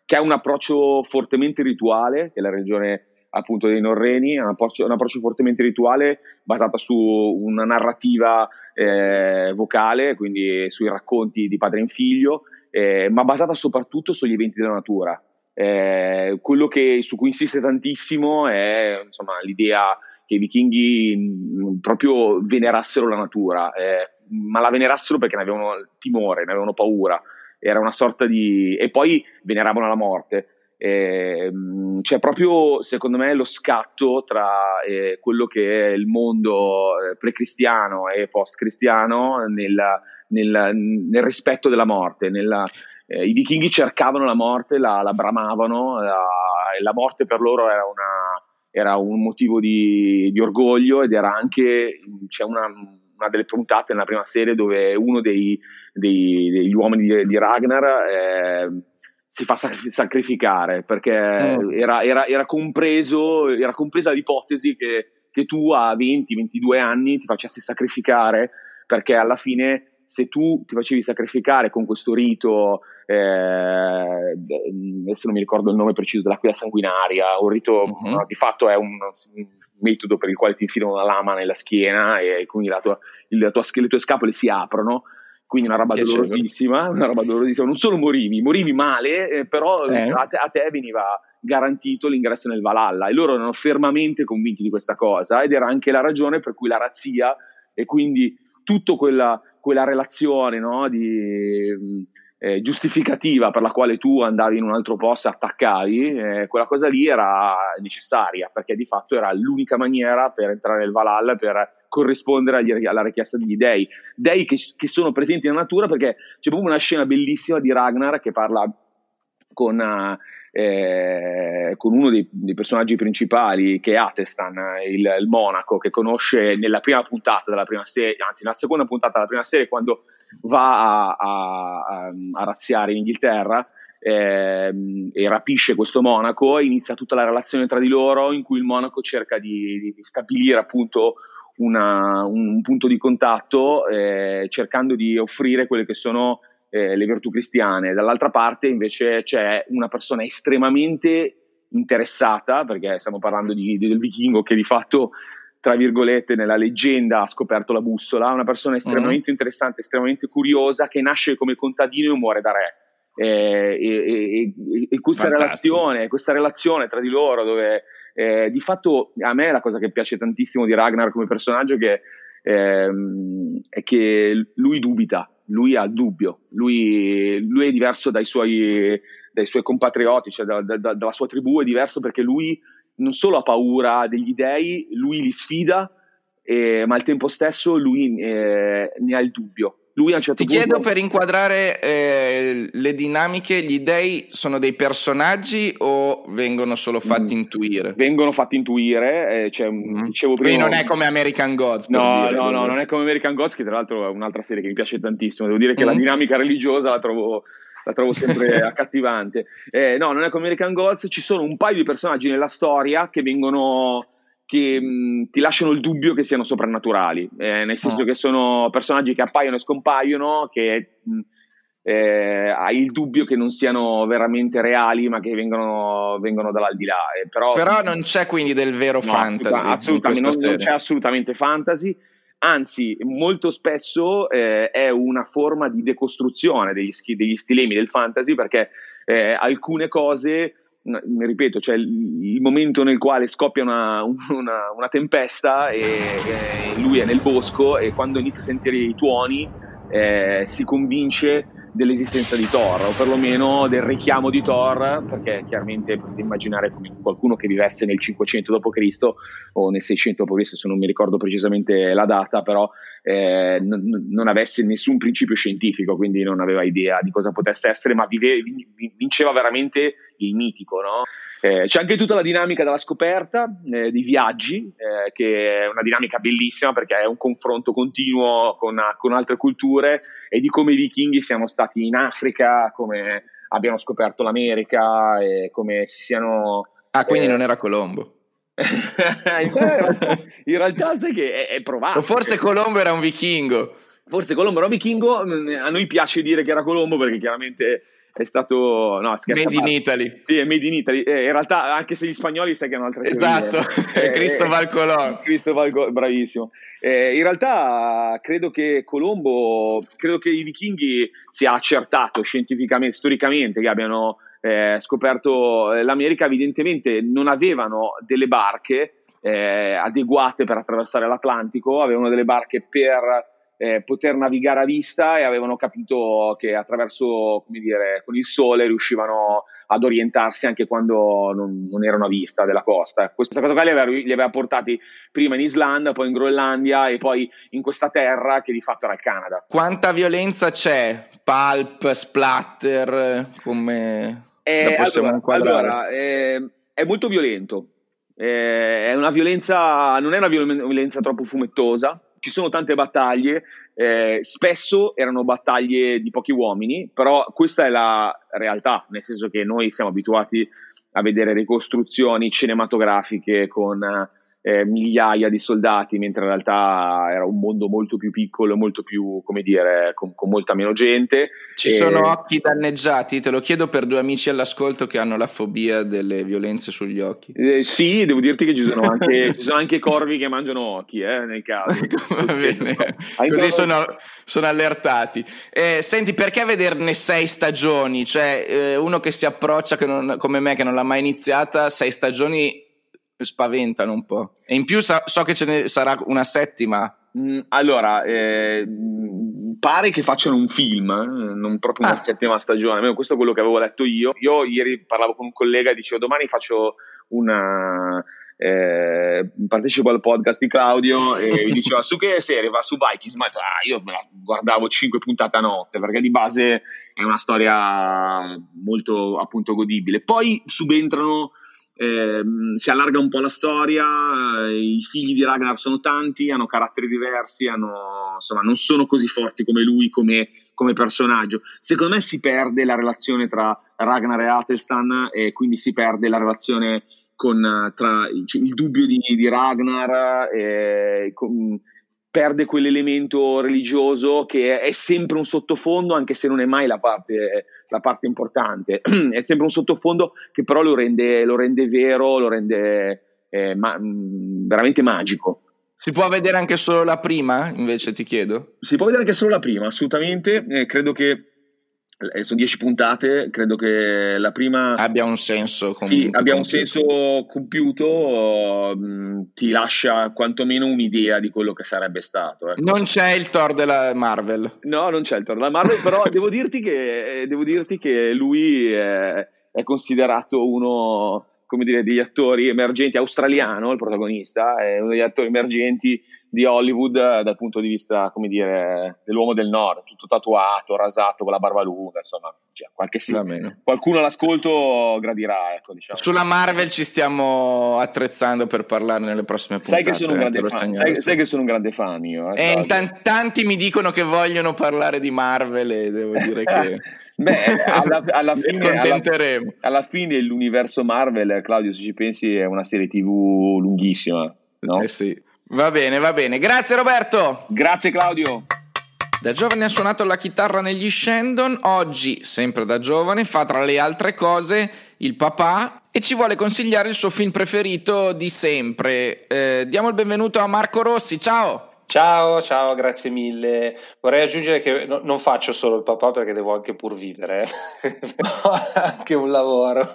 S4: che ha un approccio fortemente rituale, che è la religione appunto dei Norreni, un approccio, un approccio fortemente rituale basato su una narrativa eh, vocale, quindi sui racconti di padre in figlio, eh, ma basata soprattutto sugli eventi della natura. Eh, quello che, su cui insiste tantissimo è insomma, l'idea che i vichinghi mm, proprio venerassero la natura, eh, ma la venerassero perché ne avevano timore, ne avevano paura, era una sorta di... e poi veneravano la morte. Eh, c'è proprio, secondo me, lo scatto tra eh, quello che è il mondo eh, pre-cristiano e post-cristiano nel, nel, nel rispetto della morte. Nella, eh, I vichinghi cercavano la morte, la, la bramavano, la, la morte per loro era, una, era un motivo di, di, orgoglio ed era anche, c'è una, una, delle puntate nella prima serie dove uno dei, dei, degli uomini di, di Ragnar eh, si fa sacrificare perché mm. era, era, era, compreso, era compresa l'ipotesi che, che tu a 20-22 anni ti facessi sacrificare perché alla fine se tu ti facevi sacrificare con questo rito, eh, adesso non mi ricordo il nome preciso della quella sanguinaria, un rito uh-huh. no, di fatto è un, un, metodo per il quale ti infilano una lama nella schiena e quindi la tua, il, tua, le tue scapole si aprono quindi una roba dolorosissima, una roba dolorosissima. Non solo morivi, morivi male, eh, però eh. A, te, a, te, veniva garantito l'ingresso nel Valhalla e loro erano fermamente convinti di questa cosa ed era anche la ragione per cui la razzia e quindi tutta quella, quella relazione no, di, eh, giustificativa per la quale tu andavi in un altro posto e attaccavi, eh, quella cosa lì era necessaria perché di fatto era l'unica maniera per entrare nel Valhalla, per corrispondere agli, alla richiesta degli dei, dei che, che, sono presenti nella natura perché c'è proprio una scena bellissima di Ragnar che parla con, eh, con uno dei, dei, personaggi principali che è Atestan, il, il, monaco che conosce nella prima puntata della prima serie, anzi nella seconda puntata della prima serie quando va a, a, a razziare in Inghilterra eh, e rapisce questo monaco inizia tutta la relazione tra di loro in cui il monaco cerca di, di stabilire appunto una, un punto di contatto eh, cercando di offrire quelle che sono eh, le virtù cristiane. Dall'altra parte invece c'è una persona estremamente interessata, perché stiamo parlando di, di, del vichingo che di fatto, tra virgolette, nella leggenda ha scoperto la bussola, una persona estremamente mm-hmm. interessante, estremamente curiosa, che nasce come contadino e muore da re. Eh, e, e, e, questa, relazione, questa relazione tra di loro dove eh, di fatto a me la cosa che piace tantissimo di Ragnar come personaggio che, ehm, è che lui dubita, lui ha il dubbio, lui, lui è diverso dai suoi, dai suoi compatrioti, cioè da, da, dalla sua tribù, è diverso perché lui non solo ha paura degli dei, lui li sfida, eh, ma al tempo stesso lui eh, ne ha il dubbio lui a un certo
S1: Ti punto... chiedo per inquadrare eh, le dinamiche, gli dei sono dei personaggi o vengono solo mm. fatti mm. intuire?
S4: Vengono fatti intuire, eh, cioè, mm. dicevo
S1: prima... Quindi non è come American Gods.
S4: No,
S1: dire,
S4: no, no, non è come American Gods, che tra l'altro è un'altra serie che mi piace tantissimo. Devo dire che mm. la dinamica religiosa la trovo la trovo sempre accattivante. Eh, no, non è come American Gods, ci sono un paio di personaggi nella storia che vengono che mh, ti lasciano il dubbio che siano soprannaturali, eh, nel senso oh. che sono personaggi che appaiono e scompaiono, che mh, eh, hai il dubbio che non siano veramente reali, ma che vengono, vengono dall'aldilà. Eh, però,
S1: però, non c'è quindi del vero no, fantasy.
S4: Assolutamente, non, non, c'è assolutamente fantasy. Anzi, molto spesso eh, è una forma di decostruzione degli, degli stilemi del fantasy perché eh, alcune cose ripeto, cioè il, momento nel quale scoppia una, una, una tempesta e, e, lui è nel bosco e quando inizia a sentire i tuoni eh, si convince dell'esistenza di Thor, o perlomeno del richiamo di Thor, perché chiaramente potete immaginare qualcuno che vivesse nel 500 d.C. o nel 600 d.C., se non mi ricordo precisamente la data, però eh, n- non avesse nessun principio scientifico, quindi non aveva idea di cosa potesse essere, ma vive- vinceva veramente il mitico, no? Eh, c'è anche tutta la dinamica della scoperta, eh, dei viaggi, eh, che è una dinamica bellissima perché è un confronto continuo con, con, altre culture e di come i vichinghi siano stati in Africa, come abbiano scoperto l'America e come si siano...
S1: Ah, quindi eh, non era Colombo?
S4: in, realtà, in realtà sai che è, è provato.
S1: O forse Colombo era un vichingo.
S4: Forse Colombo era un vichingo, a noi piace dire che era Colombo perché chiaramente è stato no,
S1: made in Italy.
S4: Sì è made in Italy. Eh, in realtà anche se gli spagnoli sai che hanno altre
S1: esatto eh, Cristobal Colombo
S4: Cristobal bravissimo. Eh, in realtà credo che Colombo credo che i vichinghi sia accertato scientificamente storicamente che abbiano eh, scoperto l'America. Evidentemente non avevano delle barche eh, adeguate per attraversare l'Atlantico avevano delle barche per eh, poter navigare a vista e avevano capito che attraverso, come dire, con il sole riuscivano ad orientarsi anche quando non, non erano a vista della costa. Questa cosa qua li aveva, li aveva, portati prima in Islanda, poi in Groenlandia e poi in questa terra che di fatto era il Canada.
S1: Quanta violenza c'è? Pulp, splatter, come eh, la possiamo
S4: allora,
S1: inquadrare?
S4: Allora, eh, è molto violento. Eh, è una violenza, non è una violenza troppo fumettosa, ci sono tante battaglie, eh, spesso erano battaglie di pochi uomini, però questa è la realtà, nel senso che noi siamo abituati a vedere ricostruzioni cinematografiche con eh, migliaia di soldati, mentre in realtà era un mondo molto più piccolo, molto più, come dire, con, con molta meno gente.
S1: Ci e... sono occhi danneggiati? Te lo chiedo per due amici all'ascolto che hanno la fobia delle violenze sugli occhi.
S4: Eh, sì, devo dirti che ci sono anche, ci sono anche corvi che mangiano occhi, eh, nel caso.
S1: Va bene, così sono, sono allertati. Eh, senti, perché vederne sei stagioni? Cioè, eh, uno che si approccia che non, come me, che non l'ha mai iniziata, sei stagioni spaventano un po'. E in più so, so che ce ne sarà una settima.
S4: Mm, allora, eh, pare che facciano un film, eh, non proprio una ah. settima stagione, almeno questo è quello che avevo letto io. Io ieri parlavo con un collega e dicevo domani faccio una... Eh, partecipo al podcast di Claudio e mi diceva su che serie va su Vikings ma ah, io me la guardavo 5 puntate a notte perché di base è una storia molto appunto godibile poi subentrano eh, si allarga un po' la storia, eh, i figli di Ragnar sono tanti, hanno caratteri diversi, hanno, insomma, non sono così forti come lui come, come, personaggio. Secondo me si perde la relazione tra Ragnar e Atelstan e quindi si perde la relazione con, tra cioè, il dubbio di, di Ragnar e con, perde quell'elemento religioso che è sempre un sottofondo, anche se non è mai la parte, la parte importante, è sempre un sottofondo che però lo rende, lo rende vero, lo rende eh, ma, mm, veramente magico.
S1: Si può vedere anche solo la prima, invece ti chiedo?
S4: Si può vedere anche solo la prima, assolutamente. Eh, credo che sono dieci puntate, credo che la prima
S1: abbia un senso.
S4: Sì, abbia un senso compiuto, mh, ti lascia quantomeno un'idea di quello che sarebbe stato.
S1: Ecco. Non c'è il Thor della Marvel.
S4: No, non c'è il Thor della Marvel, però devo, dirti che, devo dirti che lui è, è considerato uno come dire, degli attori emergenti, australiano il protagonista, è uno degli attori emergenti di Hollywood dal punto di vista, come dire, dell'uomo del nord, tutto tatuato, rasato, con la barba lunga, insomma, cioè, qualche sì, qualcuno all'ascolto gradirà, ecco, diciamo.
S1: Sulla Marvel ci stiamo attrezzando per parlarne nelle prossime puntate.
S4: Sai che sono un grande, eh, fan, sai, sai che sono un grande fan io.
S1: Eh, e t- tanti mi dicono che vogliono parlare di Marvel e devo dire che...
S4: Beh, alla, alla, fine, alla, alla, fine, l'universo Marvel, Claudio, se ci pensi, è una serie TV lunghissima, no?
S1: Eh sì. Va bene, va bene. Grazie Roberto.
S4: Grazie Claudio.
S1: Da giovane ha suonato la chitarra negli Shandon, oggi, sempre da giovane, fa tra le altre cose il papà e ci vuole consigliare il suo film preferito di sempre. Eh, diamo il benvenuto a Marco Rossi, ciao!
S5: Ciao, ciao, grazie mille. Vorrei aggiungere che no, non faccio solo il papà perché devo anche pur vivere, eh. però anche un lavoro.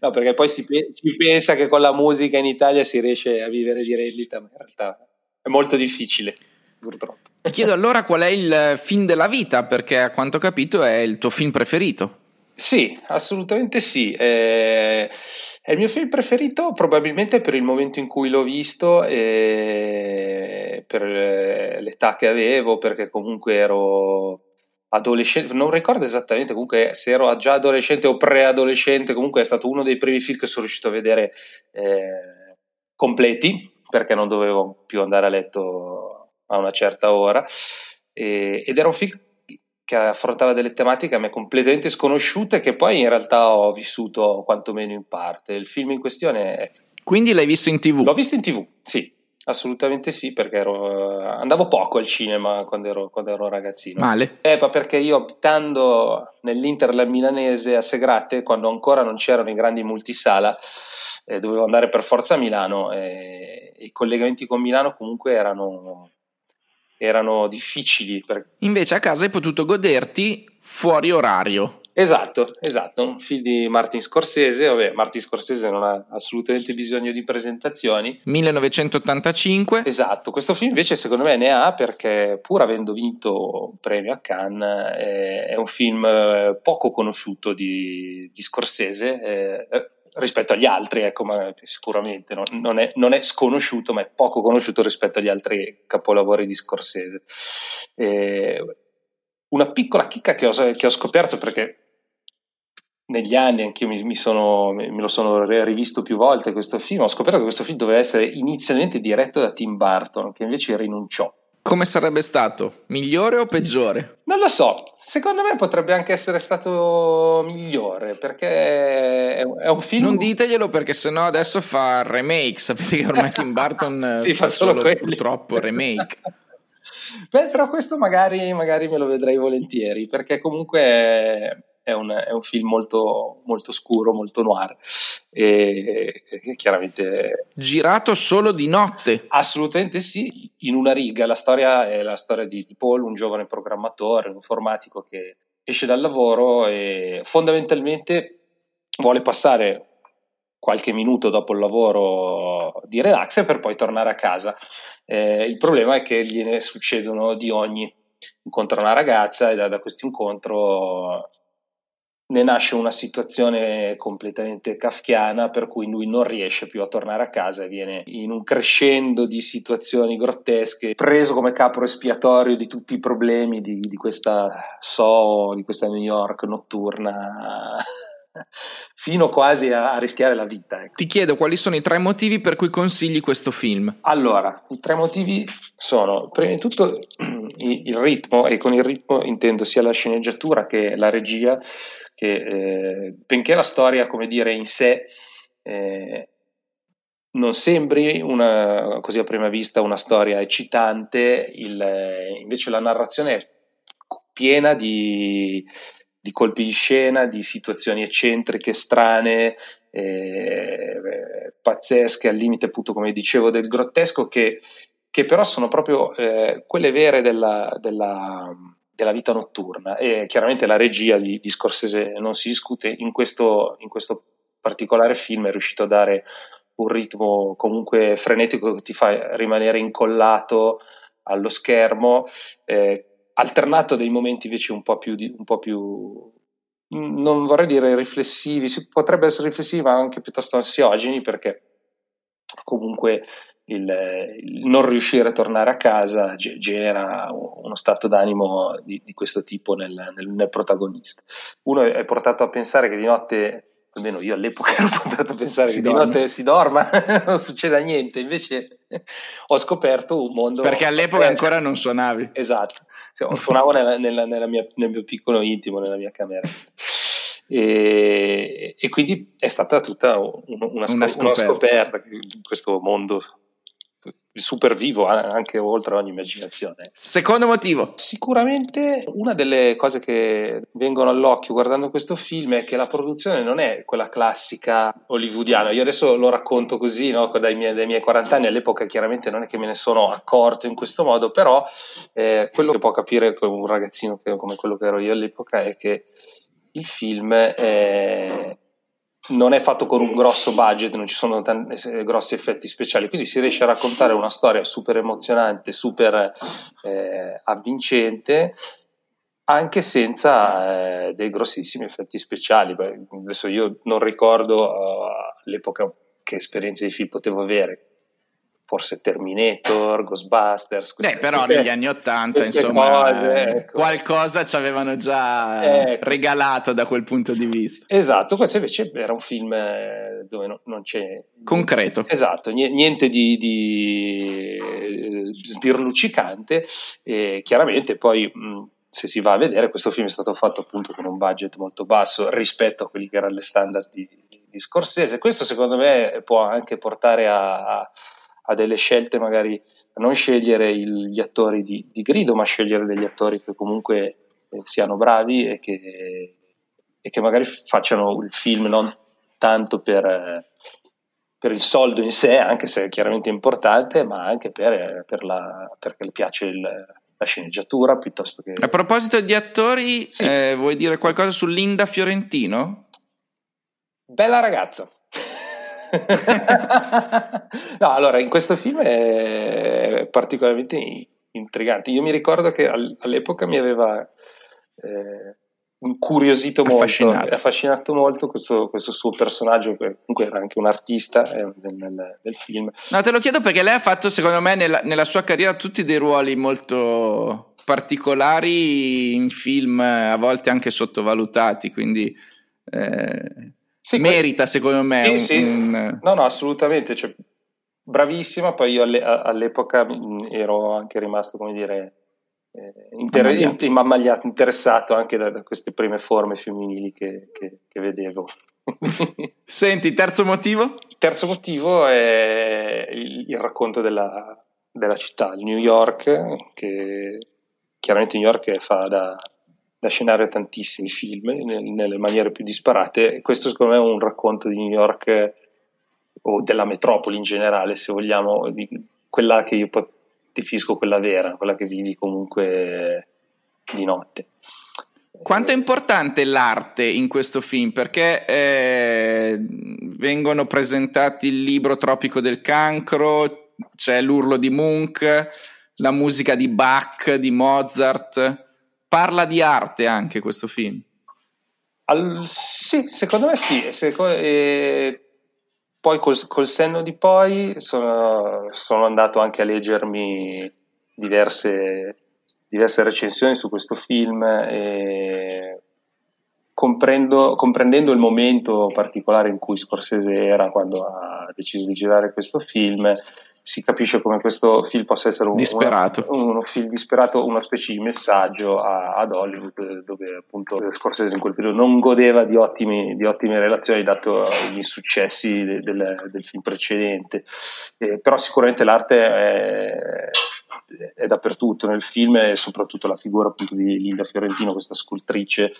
S5: no, perché poi si, pe- si, pensa che con la musica in Italia si riesce a vivere di rendita, ma in realtà è molto difficile, purtroppo.
S1: Ti chiedo allora qual è il film della vita, perché a quanto ho capito è il tuo film preferito.
S5: Sì, assolutamente sì. Eh, è il mio film preferito probabilmente per il momento in cui l'ho visto e per eh, l'età che avevo, perché comunque ero adolescente, non ricordo esattamente comunque se ero già adolescente o preadolescente, comunque è stato uno dei primi film che sono riuscito a vedere eh, completi, perché non dovevo più andare a letto a una certa ora. Ed era un film che affrontava delle tematiche a me completamente sconosciute che poi in realtà ho vissuto quantomeno in parte. Il film in questione è
S1: Quindi l'hai visto in tv?
S5: L'ho visto in tv, sì. Assolutamente sì, perché ero, andavo poco al cinema quando ero, quando ero ragazzino.
S1: Male.
S5: Eh, perché io abitando nell'Interland milanese a Segrate, quando ancora non c'erano i grandi multisala, eh, dovevo andare per forza a Milano e i collegamenti con Milano comunque erano, erano difficili. Per...
S1: Invece a casa hai potuto goderti fuori orario.
S5: Esatto, esatto, un film di Martin Scorsese, vabbè, Martin Scorsese non ha assolutamente bisogno di presentazioni.
S1: 1985.
S5: Esatto, questo film invece secondo me ne ha perché pur avendo vinto un premio a Cannes è, un film eh, poco conosciuto di, di Scorsese. Eh, rispetto agli altri, ecco, ma sicuramente non, non, è, non, è, sconosciuto, ma è poco conosciuto rispetto agli altri capolavori di Scorsese. Eh, una piccola chicca che ho, che ho, scoperto perché negli anni anch'io mi, mi sono, me lo sono rivisto più volte questo film, ho scoperto che questo film doveva essere inizialmente diretto da Tim Burton, che invece rinunciò.
S1: Come sarebbe stato? Migliore o peggiore?
S5: Non lo so, secondo me potrebbe anche essere stato migliore perché è un film.
S1: Non diteglielo perché sennò adesso fa remake. Sapete che ormai Tim Burton
S5: sì, fa, fa solo, solo
S1: purtroppo remake.
S5: Beh, però questo magari, magari, me lo vedrei volentieri perché comunque è un, è un film molto, molto, scuro, molto noir e, e, chiaramente...
S1: Girato solo di notte?
S5: Assolutamente sì, in una riga. La storia è la storia di, Paul, un giovane programmatore, un informatico che esce dal lavoro e fondamentalmente vuole passare qualche minuto dopo il lavoro di relax per poi tornare a casa. Eh, il problema è che gliene succedono di ogni. Incontra una ragazza e da, da questo incontro ne nasce una situazione completamente kafkiana per cui lui non riesce più a tornare a casa e viene in un crescendo di situazioni grottesche, preso come capro espiatorio di tutti i problemi di, di questa Soho, di questa New York notturna fino quasi a, a rischiare la vita. Ecco.
S1: Ti chiedo quali sono i tre motivi per cui consigli questo film.
S5: Allora, i tre motivi sono, prima di tutto, il ritmo, e con il ritmo intendo sia la sceneggiatura che la regia, che eh, benché la storia, come dire, in sé eh, non sembri una, così a prima vista una storia eccitante, il, invece la narrazione è piena di di colpi di scena, di situazioni eccentriche, strane, eh, pazzesche, al limite appunto come dicevo del grottesco, che, che però sono proprio eh, quelle vere della, della, della, vita notturna. E chiaramente la regia di, di Scorsese non si discute, in questo, in questo particolare film è riuscito a dare un ritmo comunque frenetico che ti fa rimanere incollato allo schermo, eh, alternato dei momenti invece un po' più, di, un po più non vorrei dire riflessivi, si potrebbe essere riflessivi ma anche piuttosto ansiogeni perché comunque il, il, non riuscire a tornare a casa genera uno stato d'animo di, di questo tipo nel, nel, nel, protagonista. Uno è portato a pensare che di notte almeno io all'epoca ero portato a pensare si che dorme. di notte si dorma, non succeda niente, invece ho scoperto un mondo...
S1: Perché all'epoca eh, ancora non suonavi.
S5: Esatto, suonavo nella, nella, nella mia, nel mio piccolo intimo, nella mia camera. E, e quindi è stata tutta una, una, scop- una scoperta. Una scoperta questo mondo super vivo anche oltre ogni immaginazione.
S1: Secondo motivo.
S5: Sicuramente una delle cose che vengono all'occhio guardando questo film è che la produzione non è quella classica hollywoodiana. Io adesso lo racconto così, no? dai, miei, dai, miei, 40 anni, all'epoca chiaramente non è che me ne sono accorto in questo modo, però eh, quello che può capire un ragazzino come quello che ero io all'epoca è che il film è non è fatto con un grosso budget, non ci sono tanti, grossi effetti speciali, quindi si riesce a raccontare una storia super emozionante, super eh, avvincente, anche senza eh, dei grossissimi effetti speciali. Beh, adesso io non ricordo uh, all'epoca che esperienze di film potevo avere, forse Terminator, Ghostbusters.
S1: Beh, però negli anni Ottanta, insomma, cose, ecco. qualcosa ci avevano già ecco. regalato da quel punto di vista.
S5: Esatto, questo invece era un film eh, dove no, non c'è...
S1: Concreto.
S5: Esatto, niente di, di eh, sbirluccicante e chiaramente poi... Mh, se si va a vedere, questo film è stato fatto appunto con un budget molto basso rispetto a quelli che erano le standard di, di Scorsese. Questo secondo me può anche portare a, a delle scelte magari a non scegliere il, gli attori di, di, grido, ma scegliere degli attori che comunque eh, siano bravi e che, e che, magari facciano il film non tanto per, per, il soldo in sé, anche se è chiaramente importante, ma anche per, per la, perché gli piace il, la sceneggiatura piuttosto che...
S1: A proposito di attori, sì. eh, vuoi dire qualcosa su Linda Fiorentino?
S5: Bella ragazza. No, allora, in questo film è particolarmente intrigante. Io mi ricordo che all'epoca mi aveva eh, incuriosito molto, affascinato, affascinato molto questo, questo, suo personaggio, che comunque era anche un artista eh, del, del, film.
S1: No, te lo chiedo perché lei ha fatto, secondo me, nella, nella sua carriera tutti dei ruoli molto particolari in film, a volte anche sottovalutati, quindi... Eh sì, merita secondo me.
S5: Sì, un, sì. Un... No, no, assolutamente. Cioè, bravissima. Poi io alle, all'epoca ero anche rimasto, come dire, eh, inter- ammaliato. ammaliato, interessato anche da, da, queste prime forme femminili che, che, che vedevo.
S1: Senti, terzo motivo?
S5: Il terzo motivo è il, il racconto della, della, città, il New York, che chiaramente New York fa da, da scenare tantissimi film nelle maniere più disparate. Questo secondo me è un racconto di New York o della metropoli in generale se vogliamo di quella che io definisco quella vera quella che vivi comunque di notte.
S1: Quanto è importante l'arte in questo film? Perché eh, vengono presentati il libro Tropico del Cancro, c'è l'urlo di Munch, la musica di Bach, di Mozart parla di arte anche questo film.
S5: Al, sì, secondo me sì. Secondo, eh, poi col, col, senno di poi sono, sono, andato anche a leggermi diverse, diverse recensioni su questo film e comprendo, comprendendo il momento particolare in cui Scorsese era quando ha deciso di girare questo film si capisce come questo film possa essere un,
S1: disperato.
S5: Una, uno film disperato, una specie di messaggio a, ad Hollywood, dove appunto Scorsese in quel periodo non godeva di, ottimi, di ottime relazioni dato gli insuccessi de, del, del, film precedente. Eh, però sicuramente l'arte è, è, dappertutto nel film e soprattutto la figura appunto di Linda Fiorentino, questa scultrice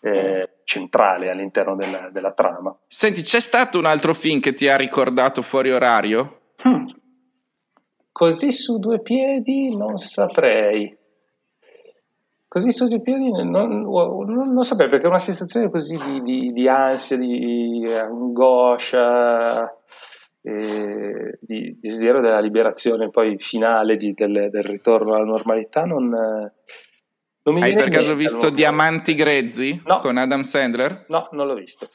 S5: eh, centrale all'interno della, della trama.
S1: Senti, c'è stato un altro film che ti ha ricordato fuori orario? Hmm.
S5: Così su due piedi non saprei. Così su due piedi non, non, non saprei perché è una sensazione così di, di, di ansia, di angoscia, eh, di desiderio della liberazione poi finale di, del, del, ritorno alla normalità. Non, non mi
S1: Hai per caso visto Diamanti Grezzi
S5: no.
S1: con Adam Sandler?
S5: No, non l'ho visto.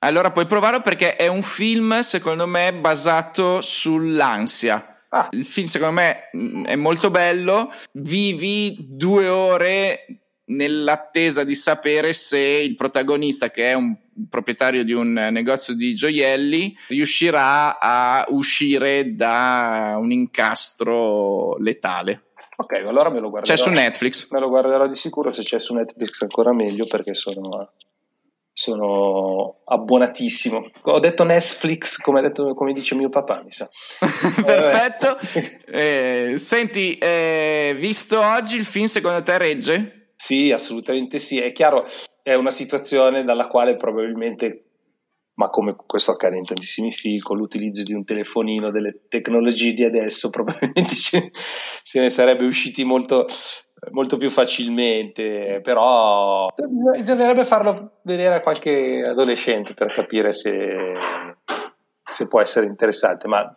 S1: Allora puoi provarlo perché è un film, secondo me, basato sull'ansia Ah, il film secondo me mm, è molto bello, vivi due ore nell'attesa di sapere se il protagonista, che è un proprietario di un negozio di gioielli, riuscirà a uscire da un incastro letale.
S5: Ok, allora me lo guarderò.
S1: C'è su Netflix.
S5: Me lo guarderò di sicuro, se c'è su Netflix ancora meglio perché sono sono abbonatissimo. Ho detto Netflix come, detto, come dice mio papà, mi sa.
S1: Perfetto. Eh, senti, eh, visto oggi il film secondo te regge?
S5: Sì, assolutamente sì. È chiaro, è una situazione dalla quale probabilmente, ma come questo accade in tantissimi film, con l'utilizzo di un telefonino, delle tecnologie di adesso, probabilmente se ne sarebbe usciti molto molto più facilmente, però bisognerebbe farlo vedere a qualche adolescente per capire se, se può essere interessante, ma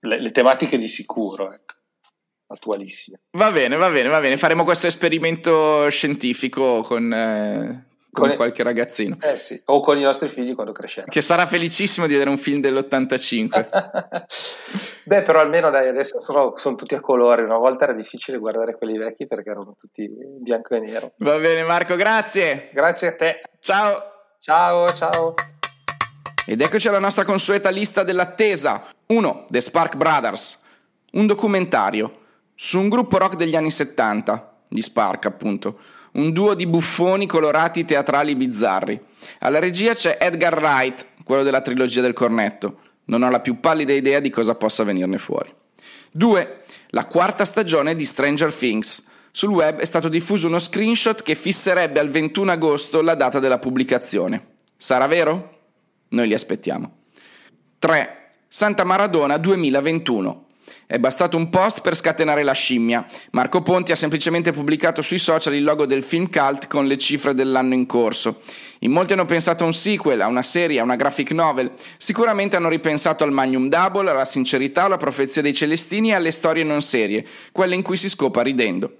S5: le, le tematiche di sicuro, ecco, attualissime.
S1: Va bene, va bene, va bene, faremo questo esperimento scientifico con... Eh con, con qualche ragazzino.
S5: Eh sì, o con i nostri figli quando cresceranno.
S1: Che sarà felicissimo di vedere un film dell'85.
S5: Beh, però almeno dai, adesso sono, sono, tutti a colori. Una volta era difficile guardare quelli vecchi perché erano tutti bianco e nero.
S1: Va bene, Marco, grazie.
S5: Grazie a te.
S1: Ciao.
S5: Ciao, ciao.
S1: Ed eccoci alla nostra consueta lista dell'attesa. 1. The Spark Brothers. Un documentario su un gruppo rock degli anni 70, di Spark appunto un duo di buffoni colorati teatrali bizzarri. Alla regia c'è Edgar Wright, quello della trilogia del cornetto. Non ho la più pallida idea di cosa possa venirne fuori. 2. La quarta stagione di Stranger Things. Sul web è stato diffuso uno screenshot che fisserebbe al 21 agosto la data della pubblicazione. Sarà vero? Noi li aspettiamo. 3. Santa Maradona 2021. È bastato un post per scatenare la scimmia. Marco Ponti ha semplicemente pubblicato sui social il logo del film cult con le cifre dell'anno in corso. In molti hanno pensato a un sequel, a una serie, a una graphic novel. Sicuramente hanno ripensato al Magnum Double, alla sincerità, alla profezia dei Celestini e alle storie non serie, quelle in cui si scopa ridendo.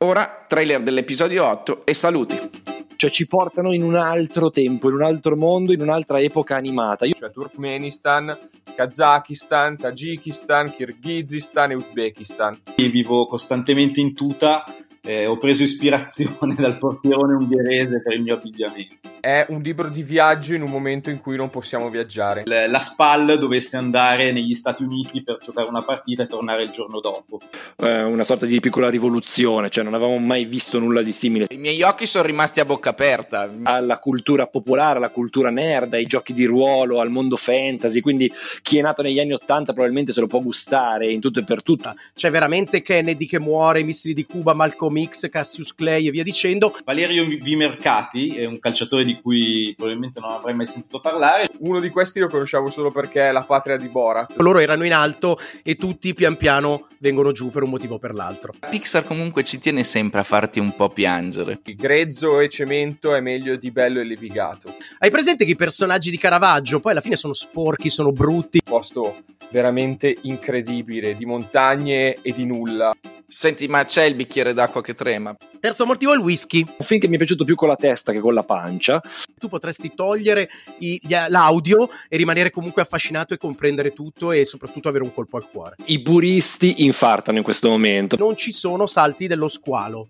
S1: Ora, trailer dell'episodio 8 e saluti
S6: cioè ci portano in un altro tempo, in un altro mondo, in un'altra epoca animata.
S5: Io... Cioè Turkmenistan, Kazakistan, Tagikistan, Kirghizistan e Uzbekistan.
S7: Io vivo costantemente in tuta eh, ho preso ispirazione dal portierone ungherese per il mio abbigliamento.
S5: È un libro di viaggio in un momento in cui non possiamo viaggiare.
S7: La SPAL dovesse andare negli Stati Uniti per giocare una partita e tornare il giorno dopo.
S6: Eh, una sorta di piccola rivoluzione, cioè non avevamo mai visto nulla di simile.
S1: I miei occhi sono rimasti a bocca aperta.
S6: Alla cultura popolare, alla cultura nerd, ai giochi di ruolo, al mondo fantasy, quindi chi è nato negli anni Ottanta probabilmente se lo può gustare in tutto e per tutto.
S8: C'è veramente Kennedy che muore, i missili di Cuba, Malcolm X, Cassius Clay e via dicendo.
S7: Valerio Vimercati è un calciatore di cui probabilmente non avrei mai sentito parlare.
S5: Uno di questi lo conosciamo solo perché è la patria di Borat.
S8: Loro erano in alto e tutti pian piano vengono giù per un motivo o per l'altro.
S1: Pixar comunque ci tiene sempre a farti un po' piangere.
S5: Il grezzo e cemento è meglio di bello e levigato.
S8: Hai presente che i personaggi di Caravaggio poi alla fine sono sporchi, sono brutti?
S5: Posto veramente incredibile di montagne e di nulla.
S1: Senti, ma c'è il bicchiere d'acqua che trema.
S8: Terzo motivo è il whisky.
S6: Un film che mi è piaciuto più con la testa che con la pancia.
S8: Tu potresti togliere i, l'audio e rimanere comunque affascinato e comprendere tutto e soprattutto avere un colpo al cuore.
S6: I puristi infartano in questo momento.
S8: Non ci sono salti dello squalo.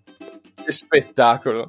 S5: Che spettacolo.